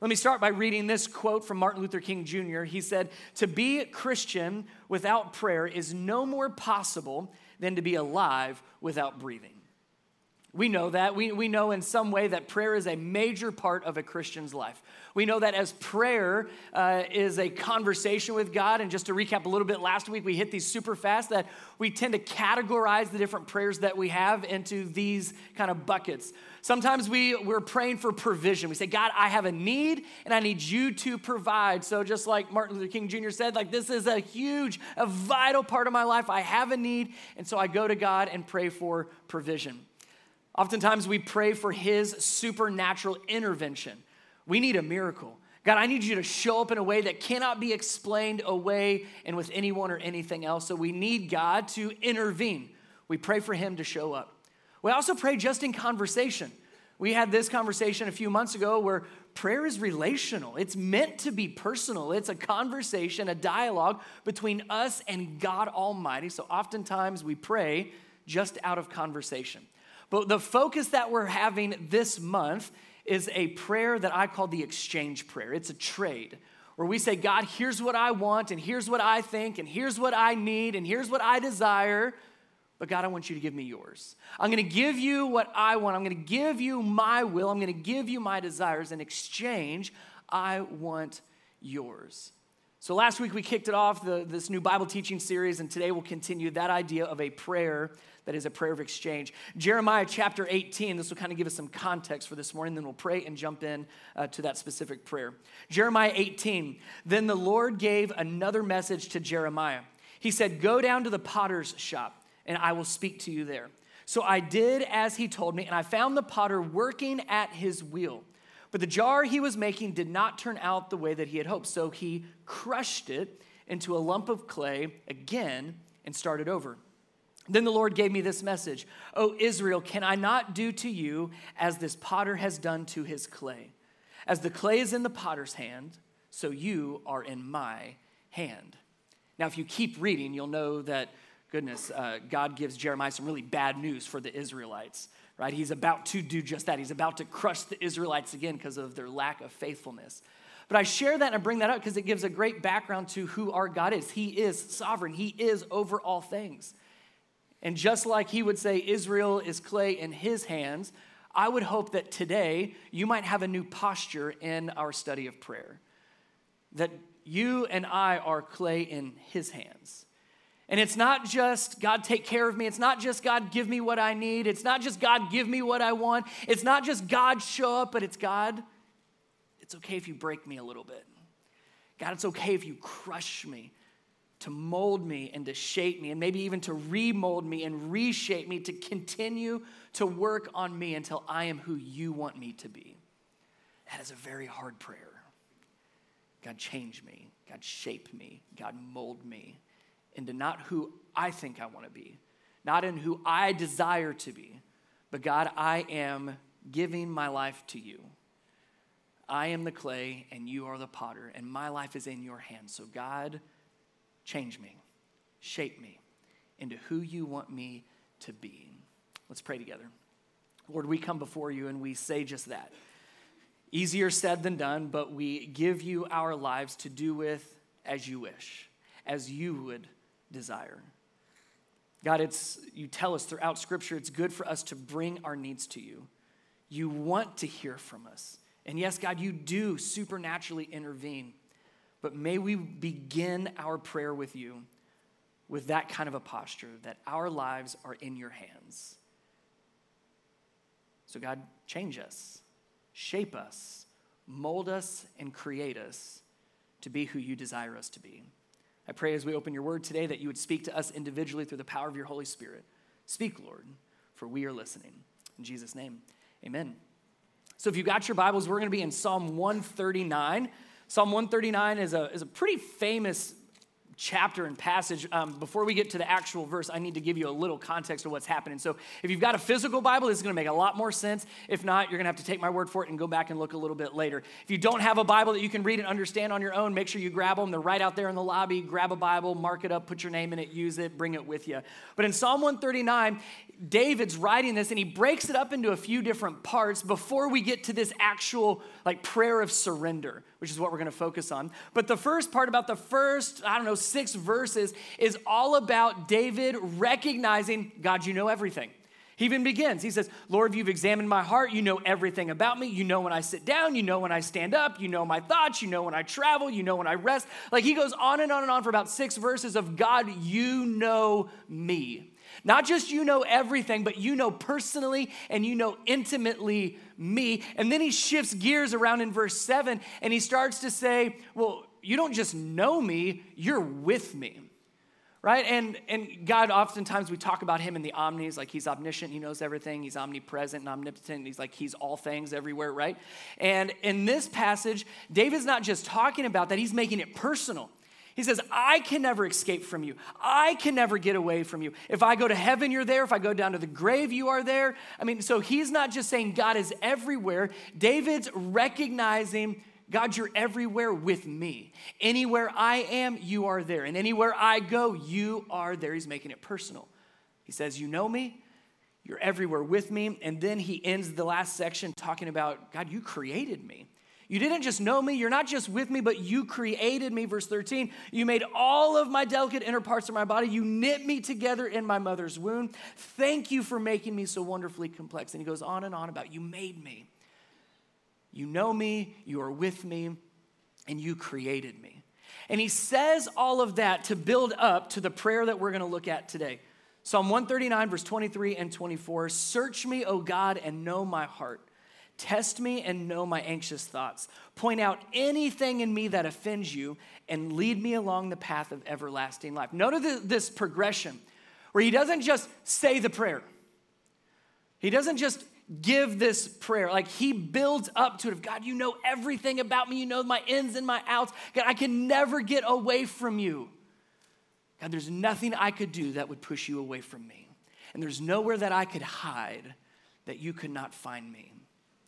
Let me start by reading this quote from Martin Luther King Jr. He said, To be a Christian without prayer is no more possible than to be alive without breathing. We know that. We, we know in some way that prayer is a major part of a Christian's life. We know that as prayer uh, is a conversation with God. And just to recap a little bit, last week we hit these super fast that we tend to categorize the different prayers that we have into these kind of buckets. Sometimes we, we're praying for provision. We say, God, I have a need and I need you to provide. So, just like Martin Luther King Jr. said, like, this is a huge, a vital part of my life. I have a need. And so I go to God and pray for provision. Oftentimes we pray for His supernatural intervention. We need a miracle. God, I need you to show up in a way that cannot be explained away and with anyone or anything else. So we need God to intervene. We pray for Him to show up. We also pray just in conversation. We had this conversation a few months ago where prayer is relational. It's meant to be personal. It's a conversation, a dialogue between us and God Almighty. So oftentimes we pray just out of conversation. But the focus that we're having this month is a prayer that I call the exchange prayer. It's a trade where we say, God, here's what I want, and here's what I think, and here's what I need, and here's what I desire. But God, I want you to give me yours. I'm to give you what I want. I'm to give you my will. I'm to give you my desires. In exchange, I want yours. So last week we kicked it off, the, this new Bible teaching series, and today we'll continue that idea of a prayer that is a prayer of exchange. Jeremiah chapter 18, this will kind of give us some context for this morning, then we'll pray and jump in uh, to that specific prayer. Jeremiah 18, then the Lord gave another message to Jeremiah. He said, Go down to the potter's shop, and I will speak to you there. So I did as he told me, and I found the potter working at his wheel. But the jar he was making did not turn out the way that he had hoped. So he crushed it into a lump of clay again and started over. Then the Lord gave me this message O Israel, can I not do to you as this potter has done to his clay? As the clay is in the potter's hand, so you are in my hand. Now, if you keep reading, you'll know that, goodness, uh, God gives Jeremiah some really bad news for the Israelites, right? He's about to do just that. He's about to crush the Israelites again because of their lack of faithfulness. But I share that and I bring that up because it gives a great background to who our God is. He is sovereign, He is over all things. And just like he would say, Israel is clay in his hands, I would hope that today you might have a new posture in our study of prayer. That you and I are clay in his hands. And it's not just God take care of me. It's not just God give me what I need. It's not just God give me what I want. It's not just God show up, but it's God, it's okay if you break me a little bit. God, it's okay if you crush me to mold me and to shape me, and maybe even to remold me and reshape me, to continue to work on me until I am who you want me to be. That is a very hard prayer. God, change me. God, shape me. God, mold me into not who I think I want to be, not in who I desire to be, but God, I am giving my life to you. I am the clay and you are the potter, and my life is in your hands. So, God, Change me, shape me into who you want me to be. Let's pray together. Lord, we come before you and we say just that. Easier said than done, but we give you our lives to do with as you wish, as you would desire. God, it's you tell us throughout scripture it's good for us to bring our needs to you. You want to hear from us. And yes, God, you do supernaturally intervene. But may we begin our prayer with you with that kind of a posture that our lives are in your hands. So, God, change us, shape us, mold us, and create us to be who you desire us to be. I pray as we open your word today that you would speak to us individually through the power of your Holy Spirit. Speak, Lord, for we are listening. In Jesus' name, amen. So, if you've got your Bibles, we're going to be in Psalm 139. Psalm 139 is a, is a pretty famous chapter and passage. Um, before we get to the actual verse, I need to give you a little context of what's happening. So, if you've got a physical Bible, this is going to make a lot more sense. If not, you're going to have to take my word for it and go back and look a little bit later. If you don't have a Bible that you can read and understand on your own, make sure you grab them. They're right out there in the lobby. Grab a Bible, mark it up, put your name in it, use it, bring it with you. But in Psalm 139, David's writing this and he breaks it up into a few different parts before we get to this actual like prayer of surrender, which is what we're going to focus on. But the first part about the first, I don't know, 6 verses is all about David recognizing, God, you know everything. He even begins. He says, Lord, you've examined my heart. You know everything about me. You know when I sit down. You know when I stand up. You know my thoughts. You know when I travel. You know when I rest. Like he goes on and on and on for about six verses of God, you know me. Not just you know everything, but you know personally and you know intimately me. And then he shifts gears around in verse seven and he starts to say, Well, you don't just know me, you're with me. Right? And, and God, oftentimes we talk about him in the omnis, like he's omniscient, he knows everything, he's omnipresent and omnipotent, he's like he's all things everywhere, right? And in this passage, David's not just talking about that, he's making it personal. He says, I can never escape from you. I can never get away from you. If I go to heaven, you're there. If I go down to the grave, you are there. I mean, so he's not just saying God is everywhere. David's recognizing, God, you're everywhere with me. Anywhere I am, you are there. And anywhere I go, you are there. He's making it personal. He says, You know me. You're everywhere with me. And then he ends the last section talking about, God, you created me. You didn't just know me, you're not just with me, but you created me. Verse 13, you made all of my delicate inner parts of my body. You knit me together in my mother's womb. Thank you for making me so wonderfully complex. And he goes on and on about you made me. You know me, you are with me, and you created me. And he says all of that to build up to the prayer that we're going to look at today. Psalm 139, verse 23 and 24 Search me, O God, and know my heart. Test me and know my anxious thoughts. Point out anything in me that offends you and lead me along the path of everlasting life. Notice this progression where he doesn't just say the prayer, he doesn't just give this prayer. Like he builds up to it. God, you know everything about me. You know my ins and my outs. God, I can never get away from you. God, there's nothing I could do that would push you away from me. And there's nowhere that I could hide that you could not find me.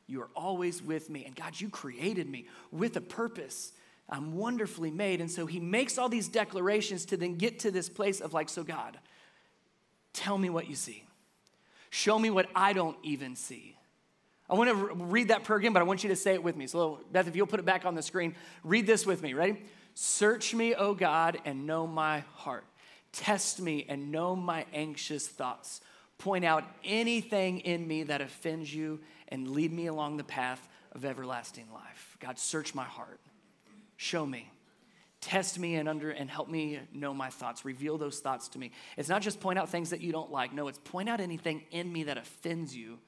You are always with me. And God, you created me with a purpose. I'm wonderfully made. And so he makes all these declarations to then get to this place of like, so God, tell me what you see. Show me what I don't even see. I want to read that prayer again, but I want you to say it with me. So, Beth, if you'll put it back on the screen, read this with me. Ready? Search me, O God, and know my heart. Test me and know my anxious thoughts. Point out anything in me that offends you and lead me along the path of everlasting life. God, search my heart. Show me. Test me and under and help me know my thoughts. Reveal those thoughts to me. It's not just point out things that you don't like. No, it's point out anything in me that offends you.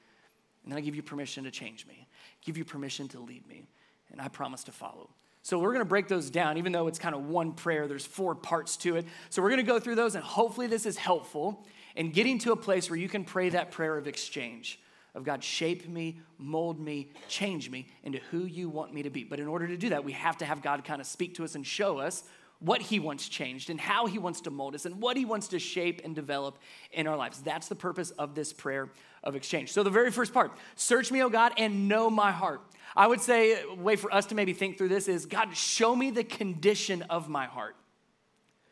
And then I give you permission to change me. Give you permission to lead me. And I promise to follow. So we're going to break those down, even though it's kind of one prayer, there's four parts to it. So we're going to go through those, and hopefully, this is helpful in getting to a place where you can pray that prayer of exchange of God, shape me, mold me, change me into who you want me to be. But in order to do that, we have to have God kind of speak to us and show us what He wants changed and how He wants to mold us and what He wants to shape and develop in our lives. That's the purpose of this prayer of exchange. So, the very first part search me, O God, and know my heart. I would say a way for us to maybe think through this is God, show me the condition of my heart.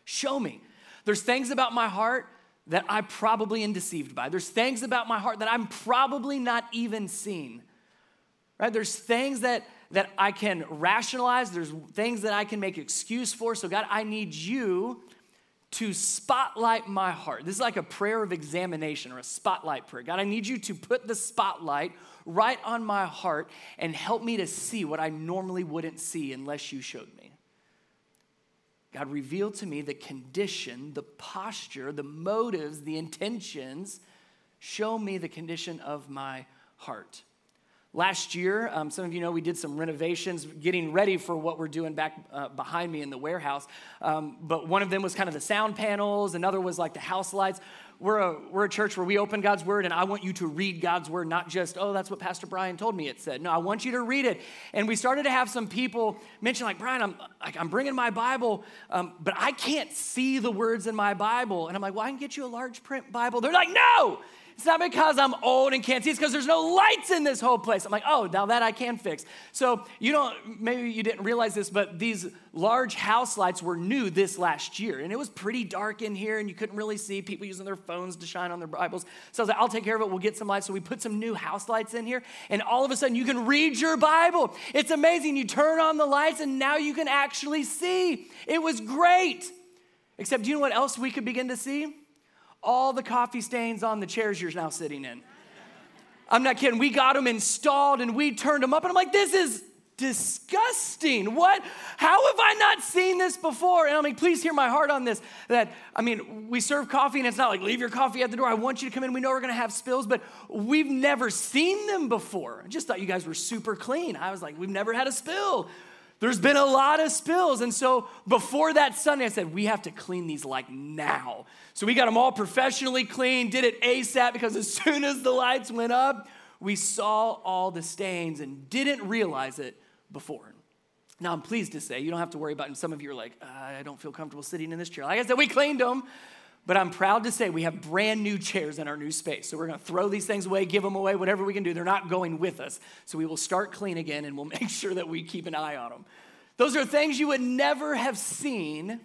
Show me. There's things about my heart that I probably am deceived by. There's things about my heart that I'm probably not even seeing. Right? There's things that that I can rationalize, there's things that I can make excuse for. So God, I need you to spotlight my heart. This is like a prayer of examination or a spotlight prayer. God, I need you to put the spotlight right on my heart and help me to see what I normally wouldn't see unless you showed me. God, revealed to me the condition, the posture, the motives, the intentions. Show me the condition of my heart. Last year, um, some of you know we did some renovations, getting ready for what we're doing back uh, behind me in the warehouse. Um, but one of them was kind of the sound panels, another was like the house lights. We're a, we're a church where we open God's word, and I want you to read God's word, not just, oh, that's what Pastor Brian told me it said. No, I want you to read it. And we started to have some people mention, like, Brian, I'm, like, I'm bringing my Bible, um, but I can't see the words in my Bible. And I'm like, well, I can get you a large print Bible. They're like, no! It's not because I'm old and can't see, it's because there's no lights in this whole place. I'm like, oh, now that I can fix. So you don't, maybe you didn't realize this, but these large house lights were new this last year. And it was pretty dark in here and you couldn't really see people using their phones to shine on their Bibles. So I was like, I'll take care of it. We'll get some lights. So we put some new house lights in here. And all of a sudden you can read your Bible. It's amazing. You turn on the lights and now you can actually see. It was great. Except, do you know what else we could begin to see? all the coffee stains on the chairs you're now sitting in. I'm not kidding. We got them installed and we turned them up, and I'm like, this is disgusting. What? How have I not seen this before? And I'm like, please hear my heart on this. That, I mean, we serve coffee and it's not like, leave your coffee at the door. I want you to come in. We know we're going to have spills, but we've never seen them before. I just thought you guys were super clean. I was like, we've never had a spill. There's been a lot of spills. And so before that Sunday, I said, we have to clean these like now. So we got them all professionally cleaned, did it ASAP because as soon as the lights went up, we saw all the stains and didn't realize it before. Now, I'm pleased to say, you don't have to worry about, and some of you are like, uh, I don't feel comfortable sitting in this chair. Like I said, we cleaned them, but I'm proud to say we have brand new chairs in our new space. So we're going to throw these things away, give them away, whatever we can do. They're not going with us. So we will start clean again and we'll make sure that we keep an eye on them. Those are things you would never have seen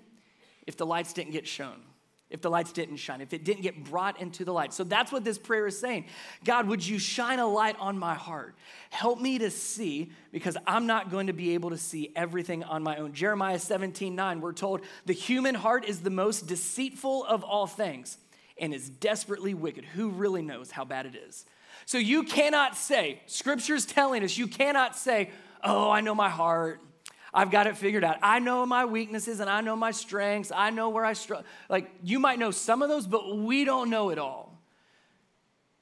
if the lights didn't get shown if the lights didn't shine, if it didn't get brought into the light. So that's what this prayer is saying. God, would you shine a light on my heart? Help me to see because I'm not going to be able to see everything on my own. Jeremiah 17 9, we're told the human heart is the most deceitful of all things and is desperately wicked. Who really knows how bad it is? So you cannot say, Scripture's telling us, you cannot say, Oh, I know my heart. I've got it figured out. I know my weaknesses and I know my strengths. I know where I struggle. Like you might know some of those, but we don't know it all.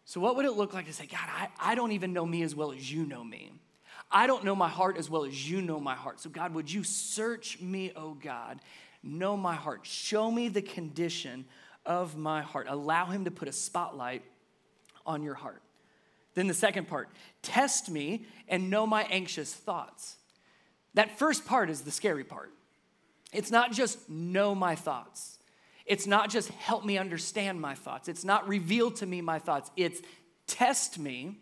So, what would it look like to say, God, I, I don't even know me as well as you know me? I don't know my heart as well as you know my heart. So, God, would you search me, oh God? Know my heart. Show me the condition of my heart. Allow Him to put a spotlight on your heart. Then the second part test me and know my anxious thoughts. That first part is the scary part. It's not just know my thoughts. It's not just help me understand my thoughts. It's not reveal to me my thoughts. It's test me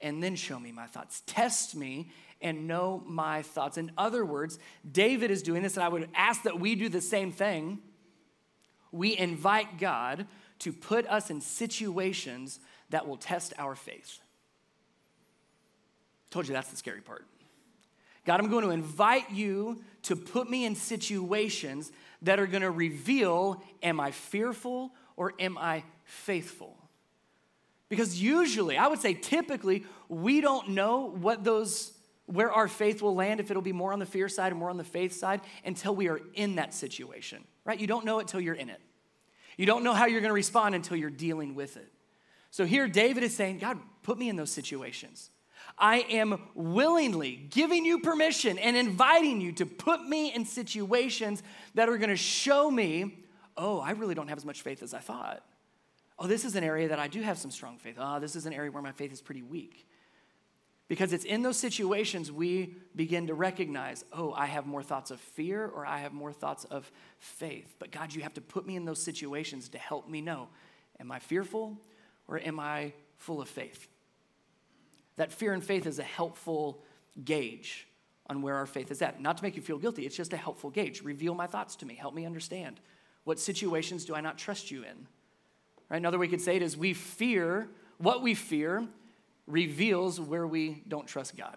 and then show me my thoughts. Test me and know my thoughts. In other words, David is doing this, and I would ask that we do the same thing. We invite God to put us in situations that will test our faith. Told you that's the scary part. God, I'm going to invite you to put me in situations that are going to reveal am I fearful or am I faithful? Because usually, I would say typically, we don't know what those where our faith will land if it'll be more on the fear side or more on the faith side until we are in that situation. Right? You don't know it till you're in it. You don't know how you're going to respond until you're dealing with it. So here David is saying, God, put me in those situations. I am willingly giving you permission and inviting you to put me in situations that are going to show me, oh, I really don't have as much faith as I thought. Oh, this is an area that I do have some strong faith. Oh, this is an area where my faith is pretty weak. Because it's in those situations we begin to recognize, oh, I have more thoughts of fear or I have more thoughts of faith. But God, you have to put me in those situations to help me know am I fearful or am I full of faith? That fear and faith is a helpful gauge on where our faith is at. Not to make you feel guilty, it's just a helpful gauge. Reveal my thoughts to me, help me understand. What situations do I not trust you in? Right? Another way we could say it is we fear, what we fear reveals where we don't trust God.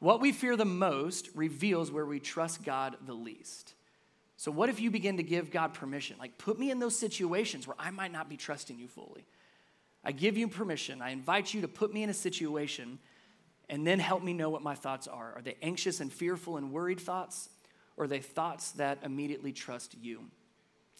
What we fear the most reveals where we trust God the least. So, what if you begin to give God permission? Like, put me in those situations where I might not be trusting you fully. I give you permission. I invite you to put me in a situation and then help me know what my thoughts are. Are they anxious and fearful and worried thoughts? Or are they thoughts that immediately trust you?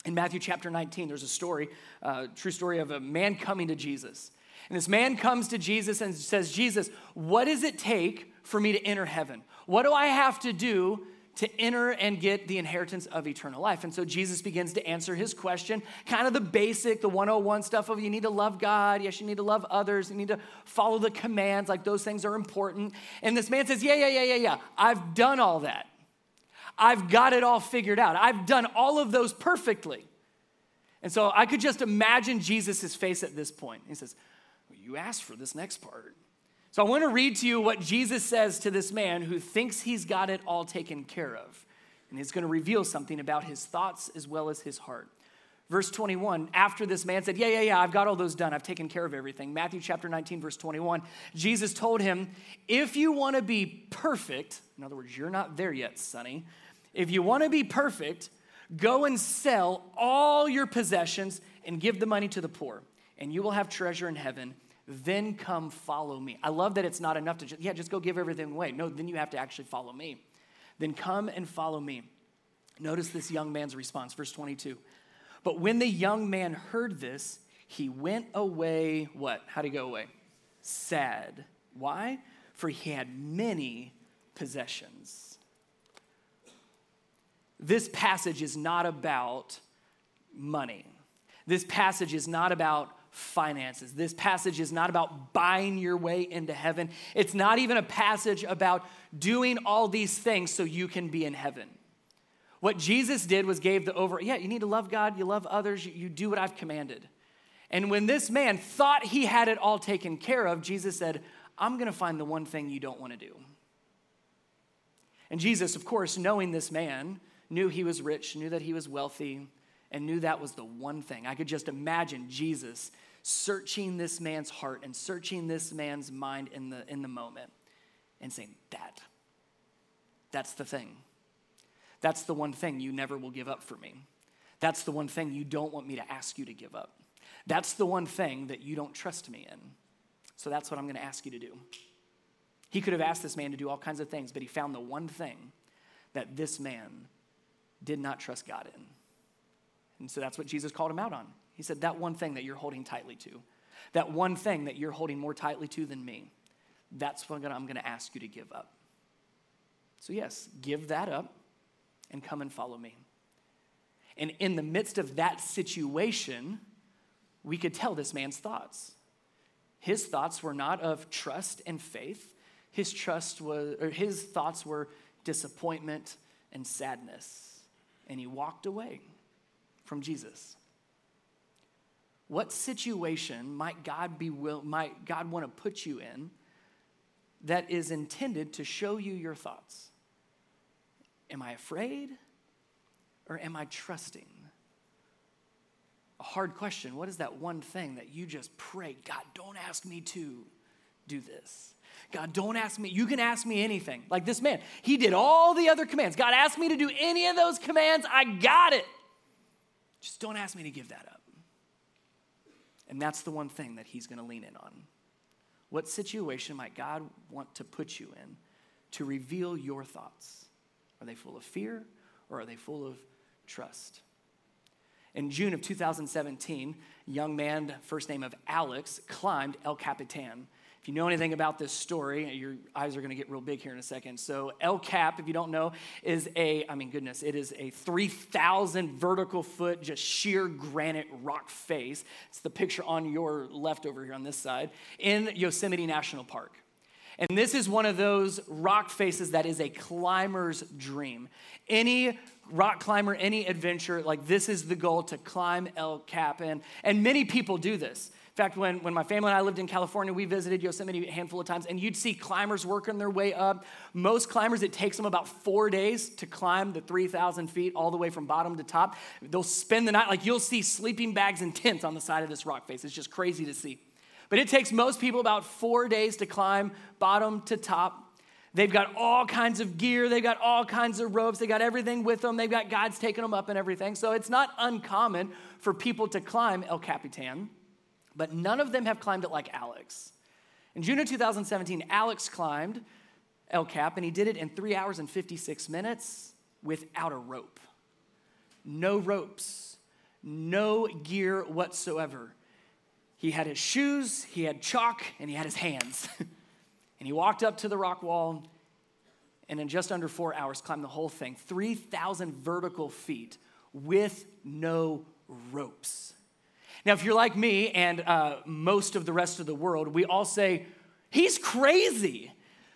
In Matthew chapter 19, there's a story, uh, true story of a man coming to Jesus. And this man comes to Jesus and says, Jesus, what does it take for me to enter heaven? What do I have to do to enter and get the inheritance of eternal life. And so Jesus begins to answer his question, kind of the basic, the 101 stuff of you need to love God, yes, you need to love others, you need to follow the commands, like those things are important. And this man says, Yeah, yeah, yeah, yeah, yeah, I've done all that. I've got it all figured out. I've done all of those perfectly. And so I could just imagine Jesus' face at this point. He says, well, You asked for this next part. So I want to read to you what Jesus says to this man who thinks he's got it all taken care of. And he's going to reveal something about his thoughts as well as his heart. Verse 21, after this man said, Yeah, yeah, yeah, I've got all those done. I've taken care of everything. Matthew chapter 19, verse 21, Jesus told him, If you want to be perfect, in other words, you're not there yet, sonny. If you want to be perfect, go and sell all your possessions and give the money to the poor, and you will have treasure in heaven then come follow me. I love that it's not enough to just, yeah, just go give everything away. No, then you have to actually follow me. Then come and follow me. Notice this young man's response, verse 22. But when the young man heard this, he went away, what? How'd he go away? Sad. Why? For he had many possessions. This passage is not about money. This passage is not about finances. This passage is not about buying your way into heaven. It's not even a passage about doing all these things so you can be in heaven. What Jesus did was gave the over, yeah, you need to love God, you love others, you, you do what I've commanded. And when this man thought he had it all taken care of, Jesus said, I'm going to find the one thing you don't want to do. And Jesus, of course, knowing this man, knew he was rich, knew that he was wealthy, and knew that was the one thing. I could just imagine Jesus searching this man's heart and searching this man's mind in the, in the moment and saying, That, that's the thing. That's the one thing you never will give up for me. That's the one thing you don't want me to ask you to give up. That's the one thing that you don't trust me in. So that's what I'm going to ask you to do. He could have asked this man to do all kinds of things, but he found the one thing that this man did not trust God in. And so that's what Jesus called him out on. He said, That one thing that you're holding tightly to, that one thing that you're holding more tightly to than me, that's what I'm going to ask you to give up. So, yes, give that up and come and follow me. And in the midst of that situation, we could tell this man's thoughts. His thoughts were not of trust and faith. His trust was, or his thoughts were disappointment and sadness. And he walked away from Jesus. What situation might God be will, might God want to put you in that is intended to show you your thoughts? Am I afraid or am I trusting? A hard question. What is that one thing that you just pray, God, don't ask me to do this? God, don't ask me. You can ask me anything. Like this man, he did all the other commands. God asked me to do any of those commands. I got it. Just don't ask me to give that up. And that's the one thing that he's going to lean in on. What situation might God want to put you in to reveal your thoughts? Are they full of fear or are they full of trust? In June of 2017, a young man, first name of Alex, climbed El Capitan. If you know anything about this story, your eyes are going to get real big here in a second. So, El Cap, if you don't know, is a, I mean, goodness, it is a 3,000 vertical foot, just sheer granite rock face. It's the picture on your left over here on this side in Yosemite National Park. And this is one of those rock faces that is a climber's dream. Any rock climber, any adventure, like this is the goal to climb El Cap. And, and many people do this. In fact, when, when my family and I lived in California, we visited Yosemite a handful of times, and you'd see climbers working their way up. Most climbers, it takes them about four days to climb the 3,000 feet all the way from bottom to top. They'll spend the night, like you'll see sleeping bags and tents on the side of this rock face. It's just crazy to see. But it takes most people about four days to climb bottom to top. They've got all kinds of gear, they've got all kinds of ropes, they got everything with them, they've got guides taking them up and everything. So it's not uncommon for people to climb El Capitan but none of them have climbed it like Alex. In June of 2017, Alex climbed El Cap, and he did it in three hours and 56 minutes without a rope. No ropes, no gear whatsoever. He had his shoes, he had chalk, and he had his hands. and he walked up to the rock wall and in just under four hours climbed the whole thing 3,000 vertical feet with no ropes. Now, if you're like me and uh, most of the rest of the world, we all say, He's crazy.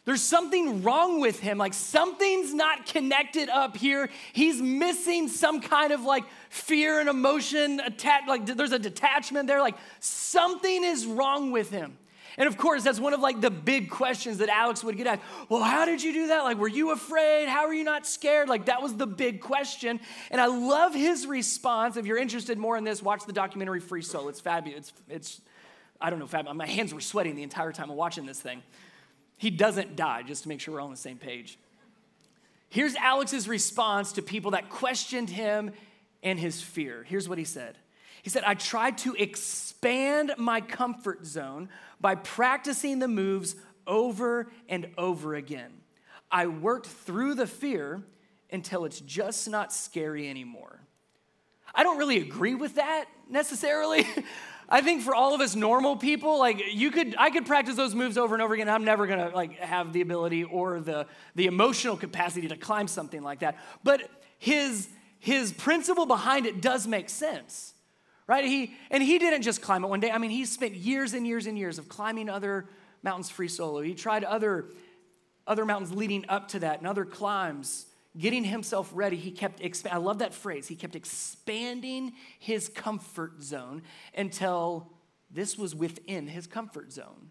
There's something wrong with him. Like something's not connected up here. He's missing some kind of like fear and emotion attached. Like there's a detachment there. Like something is wrong with him. And of course, that's one of like the big questions that Alex would get asked. Well, how did you do that? Like, were you afraid? How are you not scared? Like, that was the big question. And I love his response. If you're interested more in this, watch the documentary Free Solo. It's fabulous. It's, it's I don't know, fabulous. My hands were sweating the entire time of watching this thing. He doesn't die, just to make sure we're all on the same page. Here's Alex's response to people that questioned him and his fear. Here's what he said He said, I tried to expand my comfort zone by practicing the moves over and over again. I worked through the fear until it's just not scary anymore. I don't really agree with that necessarily. I think for all of us normal people, like you could, I could practice those moves over and over again. I'm never gonna like have the ability or the the emotional capacity to climb something like that. But his his principle behind it does make sense, right? He and he didn't just climb it one day. I mean, he spent years and years and years of climbing other mountains free solo. He tried other other mountains leading up to that and other climbs getting himself ready, he kept, I love that phrase, he kept expanding his comfort zone until this was within his comfort zone.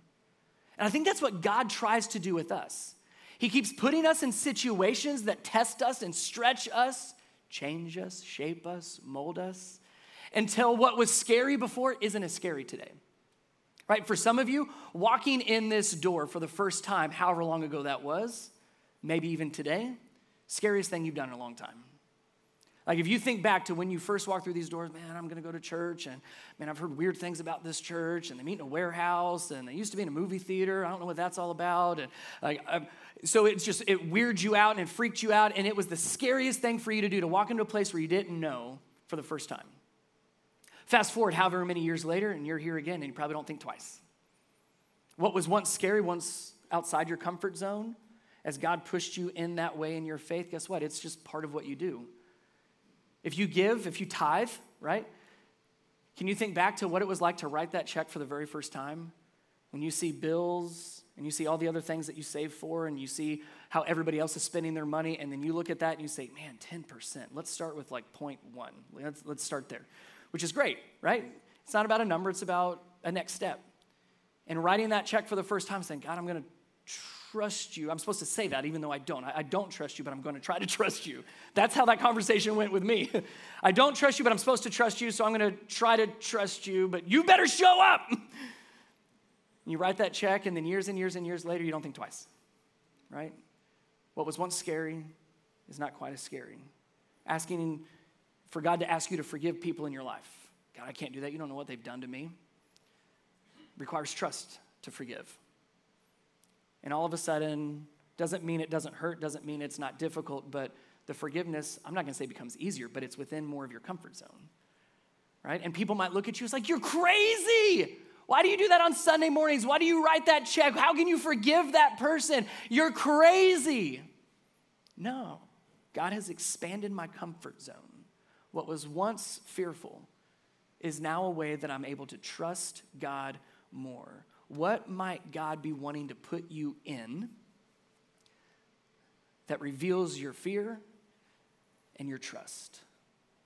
And I think that's what God tries to do with us. He keeps putting us in situations that test us and stretch us, change us, shape us, mold us, until what was scary before isn't as scary today. Right? For some of you, walking in this door for the first time, however long ago that was, maybe even today, Scariest thing you've done in a long time. Like if you think back to when you first walked through these doors, man, I'm gonna go to church, and man, I've heard weird things about this church, and they meet in a warehouse, and they used to be in a movie theater. I don't know what that's all about, and like, I'm, so it's just it weirded you out and it freaked you out, and it was the scariest thing for you to do to walk into a place where you didn't know for the first time. Fast forward however many years later, and you're here again, and you probably don't think twice. What was once scary, once outside your comfort zone, as God pushed you in that way in your faith, guess what? It's just part of what you do. If you give, if you tithe, right? Can you think back to what it was like to write that check for the very first time? When you see bills and you see all the other things that you save for and you see how everybody else is spending their money, and then you look at that and you say, man, 10%. Let's start with like 0.1. Let's, let's start there, which is great, right? It's not about a number, it's about a next step. And writing that check for the first time, saying, God, I'm going to trust you. I'm supposed to say that even though I don't. I, I don't trust you, but I'm going to try to trust you. That's how that conversation went with me. I don't trust you, but I'm supposed to trust you, so I'm going to try to trust you, but you better show up. you write that check, and then years and years and years later, you don't think twice, right? What was once scary is not quite as scary. Asking for God to ask you to forgive people in your life. God, I can't do that. You don't know what they've done to me. Requires trust to forgive. And all of a sudden, doesn't mean it doesn't hurt, doesn't mean it's not difficult, but the forgiveness, I'm not gonna say becomes easier, but it's within more of your comfort zone, right? And people might look at you as like, you're crazy. Why do you do that on Sunday mornings? Why do you write that check? How can you forgive that person? You're crazy. No, God has expanded my comfort zone. What was once fearful is now a way that I'm able to trust God more. What might God be wanting to put you in that reveals your fear and your trust?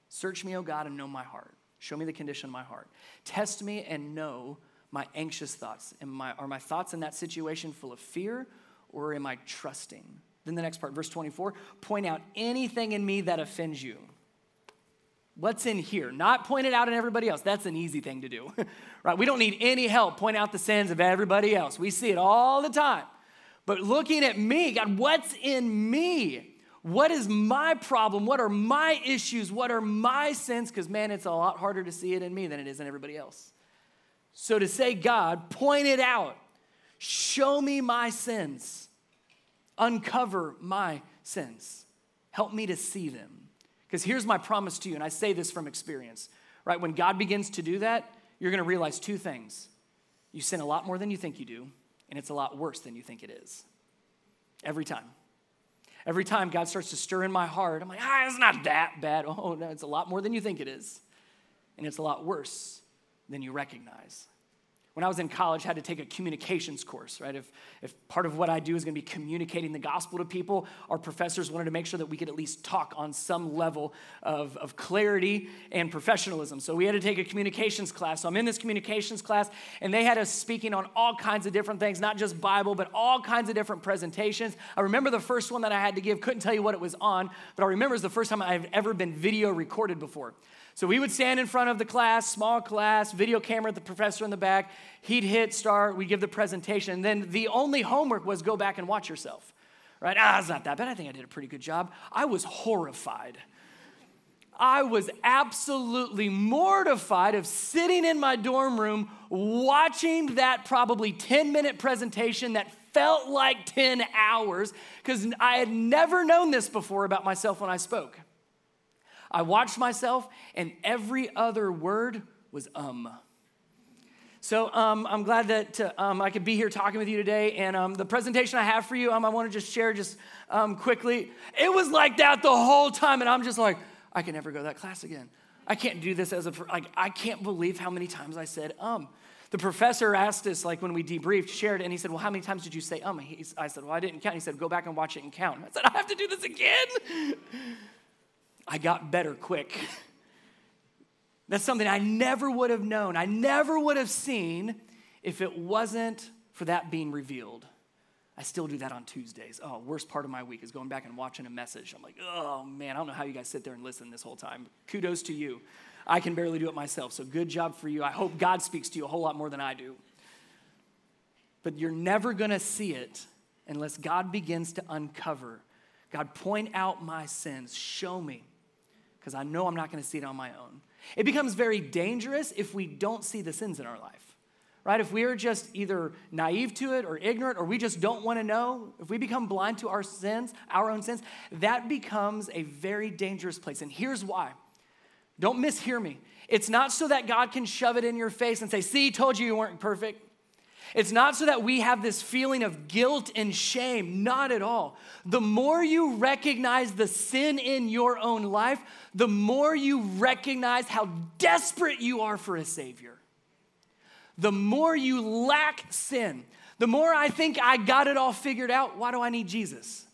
Search me, O God, and know my heart. Show me the condition of my heart. Test me and know my anxious thoughts. Am are my thoughts in that situation full of fear or am I trusting? Then the next part, verse 24 point out anything in me that offends you. What's in here? Not point it out in everybody else. That's an easy thing to do, right? We don't need any help point out the sins of everybody else. We see it all the time. But looking at me, God, what's in me? What is my problem? What are my issues? What are my sins? Because, man, it's a lot harder to see it in me than it is in everybody else. So to say, God, point it out, show me my sins, uncover my sins, help me to see them. Because here's my promise to you, and I say this from experience, right? When God begins to do that, you're going to realize two things. You sin a lot more than you think you do, and it's a lot worse than you think it is. Every time. Every time God starts to stir in my heart, I'm like, ah, it's not that bad. Oh, no, it's a lot more than you think it is. And it's a lot worse than you recognize when I was in college, I had to take a communications course, right? If, if part of what I do is going to be communicating the gospel to people, our professors wanted to make sure that we could at least talk on some level of, of clarity and professionalism. So we had to take a communications class. So I'm in this communications class, and they had us speaking on all kinds of different things, not just Bible, but all kinds of different presentations. I remember the first one that I had to give, couldn't tell you what it was on, but I remember it was the first time I've ever been video recorded before. So we would stand in front of the class, small class, video camera, the professor in the back. He'd hit start, we'd give the presentation. And then the only homework was go back and watch yourself. Right? Ah, it's not that bad. I think I did a pretty good job. I was horrified. I was absolutely mortified of sitting in my dorm room watching that probably 10 minute presentation that felt like 10 hours because I had never known this before about myself when I spoke. I watched myself, and every other word was um. So um, I'm glad that um, I could be here talking with you today. And um, the presentation I have for you, um, I want to just share just um, quickly. It was like that the whole time, and I'm just like, I can never go that class again. I can't do this as a like. I can't believe how many times I said um. The professor asked us, like when we debriefed, shared, and he said, "Well, how many times did you say um?" He's, I said, "Well, I didn't count." He said, "Go back and watch it and count." I said, "I have to do this again." I got better quick. That's something I never would have known. I never would have seen if it wasn't for that being revealed. I still do that on Tuesdays. Oh, worst part of my week is going back and watching a message. I'm like, oh man, I don't know how you guys sit there and listen this whole time. Kudos to you. I can barely do it myself, so good job for you. I hope God speaks to you a whole lot more than I do. But you're never gonna see it unless God begins to uncover. God, point out my sins, show me because I know I'm not going to see it on my own. It becomes very dangerous if we don't see the sins in our life, right? If we are just either naive to it or ignorant or we just don't want to know, if we become blind to our sins, our own sins, that becomes a very dangerous place. And here's why. Don't mishear me. It's not so that God can shove it in your face and say, See, told you you weren't perfect. It's not so that we have this feeling of guilt and shame, not at all. The more you recognize the sin in your own life, the more you recognize how desperate you are for a Savior. The more you lack sin, the more I think I got it all figured out. Why do I need Jesus?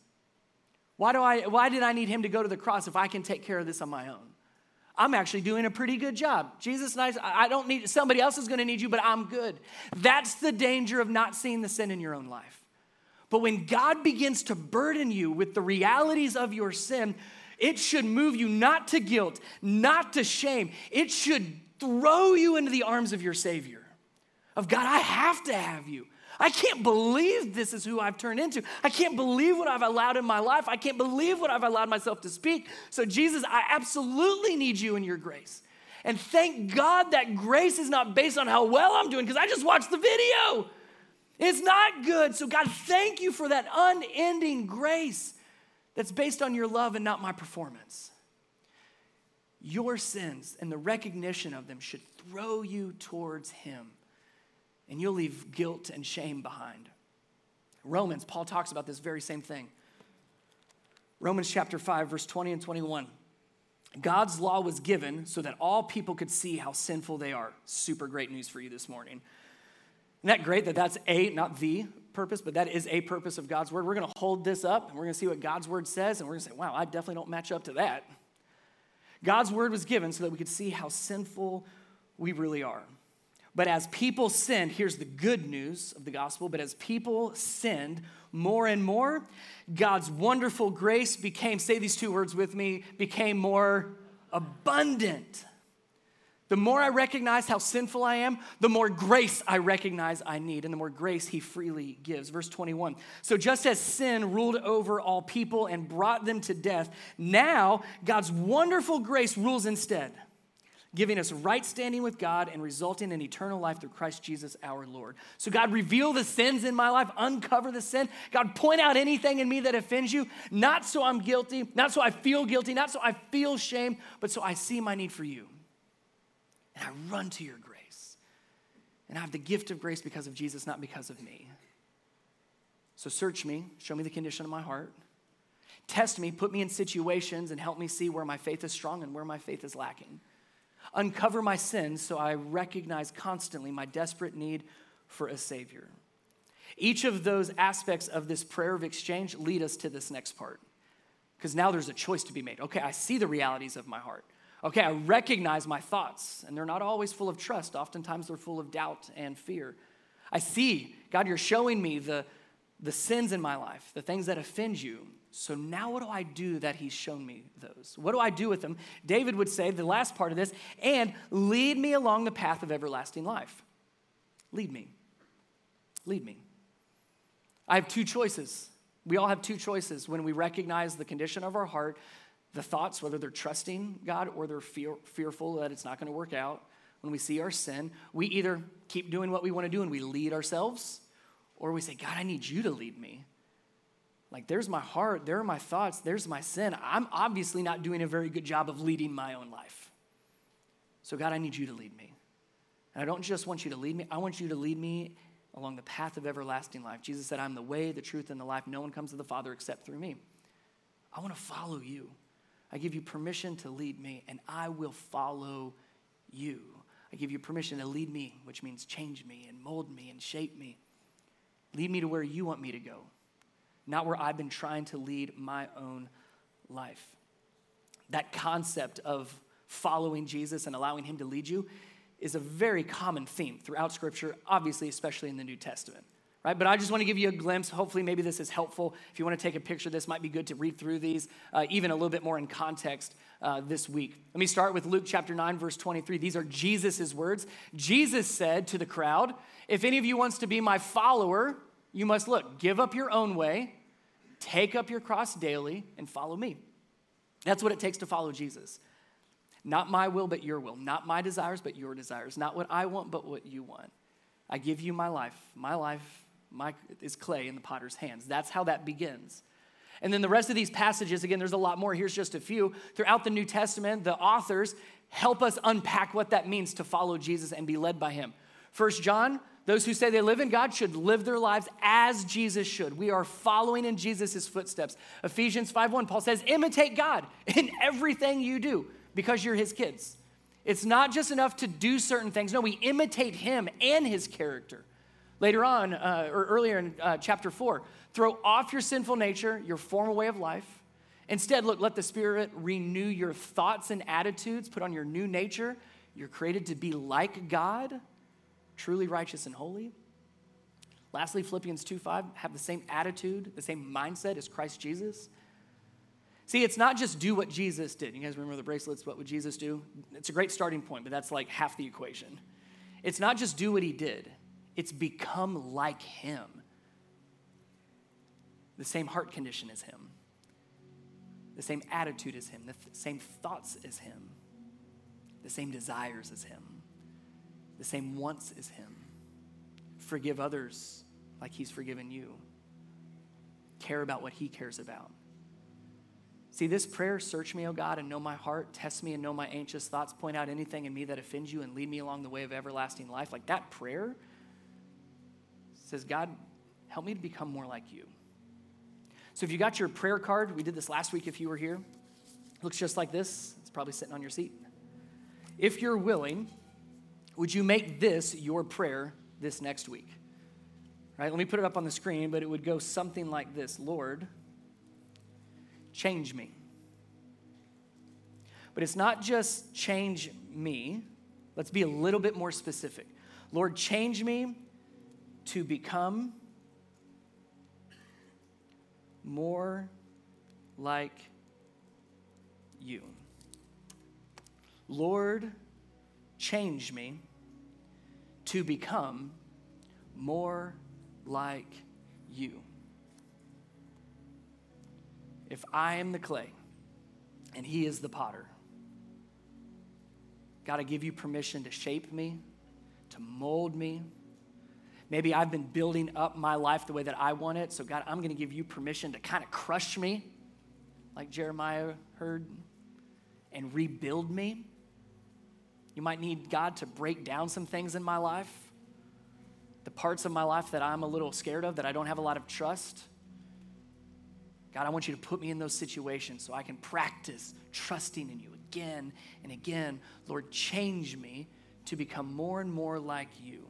Why, do I, why did I need him to go to the cross if I can take care of this on my own? I'm actually doing a pretty good job. Jesus, nice. I don't need somebody else is going to need you, but I'm good. That's the danger of not seeing the sin in your own life. But when God begins to burden you with the realities of your sin, it should move you not to guilt, not to shame. It should throw you into the arms of your Savior. Of God, I have to have you. I can't believe this is who I've turned into. I can't believe what I've allowed in my life. I can't believe what I've allowed myself to speak. So, Jesus, I absolutely need you in your grace. And thank God that grace is not based on how well I'm doing because I just watched the video. It's not good. So, God, thank you for that unending grace that's based on your love and not my performance. Your sins and the recognition of them should throw you towards Him and you'll leave guilt and shame behind. Romans, Paul talks about this very same thing. Romans chapter 5, verse 20 and 21. God's law was given so that all people could see how sinful they are. Super great news for you this morning. Isn't that great that that's a, not the purpose, but that is a purpose of God's word? We're going to hold this up and we're going to see what God's word says, and we're going to say, wow, I definitely don't match up to that. God's word was given so that we could see how sinful we really are. But as people sinned, here's the good news of the gospel, but as people sinned more and more, God's wonderful grace became, say these two words with me, became more abundant. The more I recognize how sinful I am, the more grace I recognize I need, and the more grace He freely gives. Verse 21 So, just as sin ruled over all people and brought them to death, now God's wonderful grace rules instead giving us right standing with God and resulting in eternal life through Christ Jesus our Lord. So, God, reveal the sins in my life, uncover the sin. God, point out anything in me that offends you, not so I'm guilty, not so I feel guilty, not so I feel shame, but so I see my need for you. And I run to your grace. And I have the gift of grace because of Jesus, not because of me. So search me, show me the condition of my heart. Test me, put me in situations, and help me see where my faith is strong and where my faith is lacking. Uncover my sins so I recognize constantly my desperate need for a Savior. Each of those aspects of this prayer of exchange lead us to this next part. Because now there's a choice to be made. Okay, I see the realities of my heart. Okay, I recognize my thoughts, and they're not always full of trust. Oftentimes they're full of doubt and fear. I see, God, you're showing me the, the sins in my life, the things that offend you. So now what do I do that he's shown me those? What do I do with them? David would say, the last part of this, and lead me along the path of everlasting life. Lead me. Lead me. I have two choices. We all have two choices when we recognize the condition of our heart, the thoughts, whether they're trusting God or they're fear, fearful that it's not going to work out. When we see our sin, we either keep doing what we want to do and we lead ourselves, or we say, God, I need you to lead me. Like, there's my heart, there are my thoughts, there's my sin. I'm obviously not doing a very good job of leading my own life. So, God, I need you to lead me. And I don't just want you to lead me, I want you to lead me along the path of everlasting life. Jesus said, I'm the way, the truth, and the life. No one comes to the Father except through me. I want to follow you. I give you permission to lead me, and I will follow you. I give you permission to lead me, which means change me and mold me and shape me. Lead me to where you want me to go, not where I've been trying to lead my own life. That concept of following Jesus and allowing Him to lead you is a very common theme throughout Scripture, obviously, especially in the New Testament. Right? But I just want to give you a glimpse. Hopefully, maybe this is helpful. If you want to take a picture, this might be good to read through these, uh, even a little bit more in context uh, this week. Let me start with Luke chapter 9, verse 23. These are Jesus' words. Jesus said to the crowd, If any of you wants to be my follower, you must look, give up your own way, take up your cross daily, and follow me. That's what it takes to follow Jesus. Not my will, but your will. Not my desires, but your desires. Not what I want, but what you want. I give you my life. My life my, is clay in the potter's hands. That's how that begins. And then the rest of these passages, again, there's a lot more. Here's just a few. Throughout the New Testament, the authors help us unpack what that means to follow Jesus and be led by him. First John, those who say they live in God should live their lives as Jesus should. We are following in Jesus' footsteps. Ephesians 5:1, Paul says, imitate God in everything you do because you're his kids. It's not just enough to do certain things. No, we imitate him and his character. Later on, uh, or earlier in uh, chapter 4, throw off your sinful nature, your former way of life. Instead, look, let the Spirit renew your thoughts and attitudes, put on your new nature. You're created to be like God, truly righteous and holy. Lastly, Philippians 2 5, have the same attitude, the same mindset as Christ Jesus. See, it's not just do what Jesus did. You guys remember the bracelets? What would Jesus do? It's a great starting point, but that's like half the equation. It's not just do what he did, it's become like him. The same heart condition as him, the same attitude as him, the th- same thoughts as him, the same desires as him, the same wants as him. Forgive others like he's forgiven you. Care about what he cares about. See, this prayer, search me, O God, and know my heart, test me and know my anxious thoughts, point out anything in me that offends you, and lead me along the way of everlasting life. Like that prayer says, God, help me to become more like you. So if you got your prayer card, we did this last week if you were here. It looks just like this. It's probably sitting on your seat. If you're willing, would you make this your prayer this next week? Right? Let me put it up on the screen, but it would go something like this Lord, change me. But it's not just change me. Let's be a little bit more specific. Lord, change me to become more like you. Lord, change me to become more like you. If I am the clay and He is the potter, God, I give you permission to shape me, to mold me. Maybe I've been building up my life the way that I want it. So, God, I'm going to give you permission to kind of crush me, like Jeremiah heard, and rebuild me. You might need God to break down some things in my life. the parts of my life that I'm a little scared of, that I don't have a lot of trust. God, I want you to put me in those situations so I can practice trusting in you again and again. Lord, change me to become more and more like you.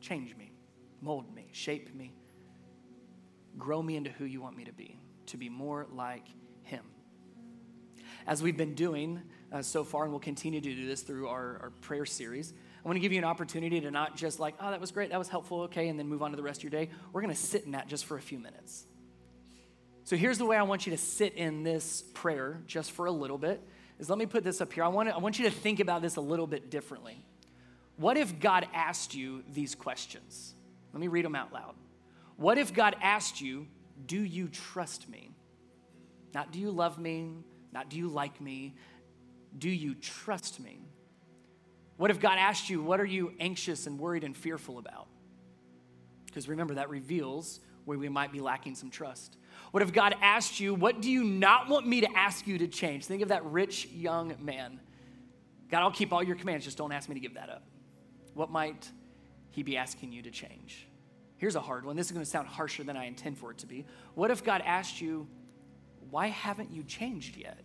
Change me, mold me, shape me, grow me into who you want me to be, to be more like. As we've been doing uh, so far, and we'll continue to do this through our, our prayer series, I want to give you an opportunity to not just like, oh, that was great, that was helpful, okay, and then move on to the rest of your day. We're going to sit in that just for a few minutes. So here's the way I want you to sit in this prayer just for a little bit. Is let me put this up here. I want, to, I want you to think about this a little bit differently. What if God asked you these questions? Let me read them out loud. What if God asked you, Do you trust me? Not do you love me, not do you like me, do you trust me? What if God asked you, What are you anxious and worried and fearful about? Because remember, that reveals where we might be lacking some trust. What if God asked you, What do you not want me to ask you to change? Think of that rich young man. God, I'll keep all your commands, just don't ask me to give that up. What might he be asking you to change? Here's a hard one. This is going to sound harsher than I intend for it to be. What if God asked you, Why haven't you changed yet?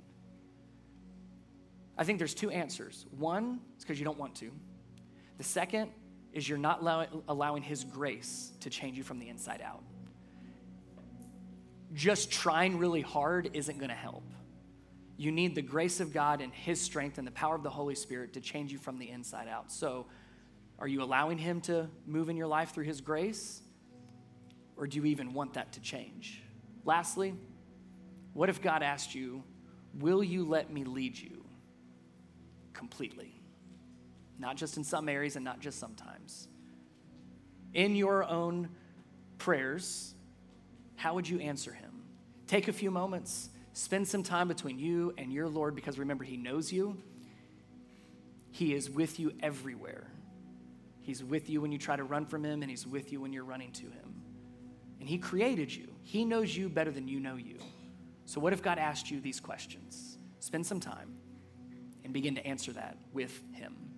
I think there's two answers. One is because you don't want to, the second is you're not allowing His grace to change you from the inside out. Just trying really hard isn't going to help. You need the grace of God and His strength and the power of the Holy Spirit to change you from the inside out. So, are you allowing Him to move in your life through His grace? Or do you even want that to change? Lastly, what if God asked you, Will you let me lead you completely? Not just in some areas and not just sometimes. In your own prayers, how would you answer Him? Take a few moments, spend some time between you and your Lord because remember, He knows you, He is with you everywhere. He's with you when you try to run from Him, and He's with you when you're running to Him. And He created you, He knows you better than you know you. So, what if God asked you these questions? Spend some time and begin to answer that with Him.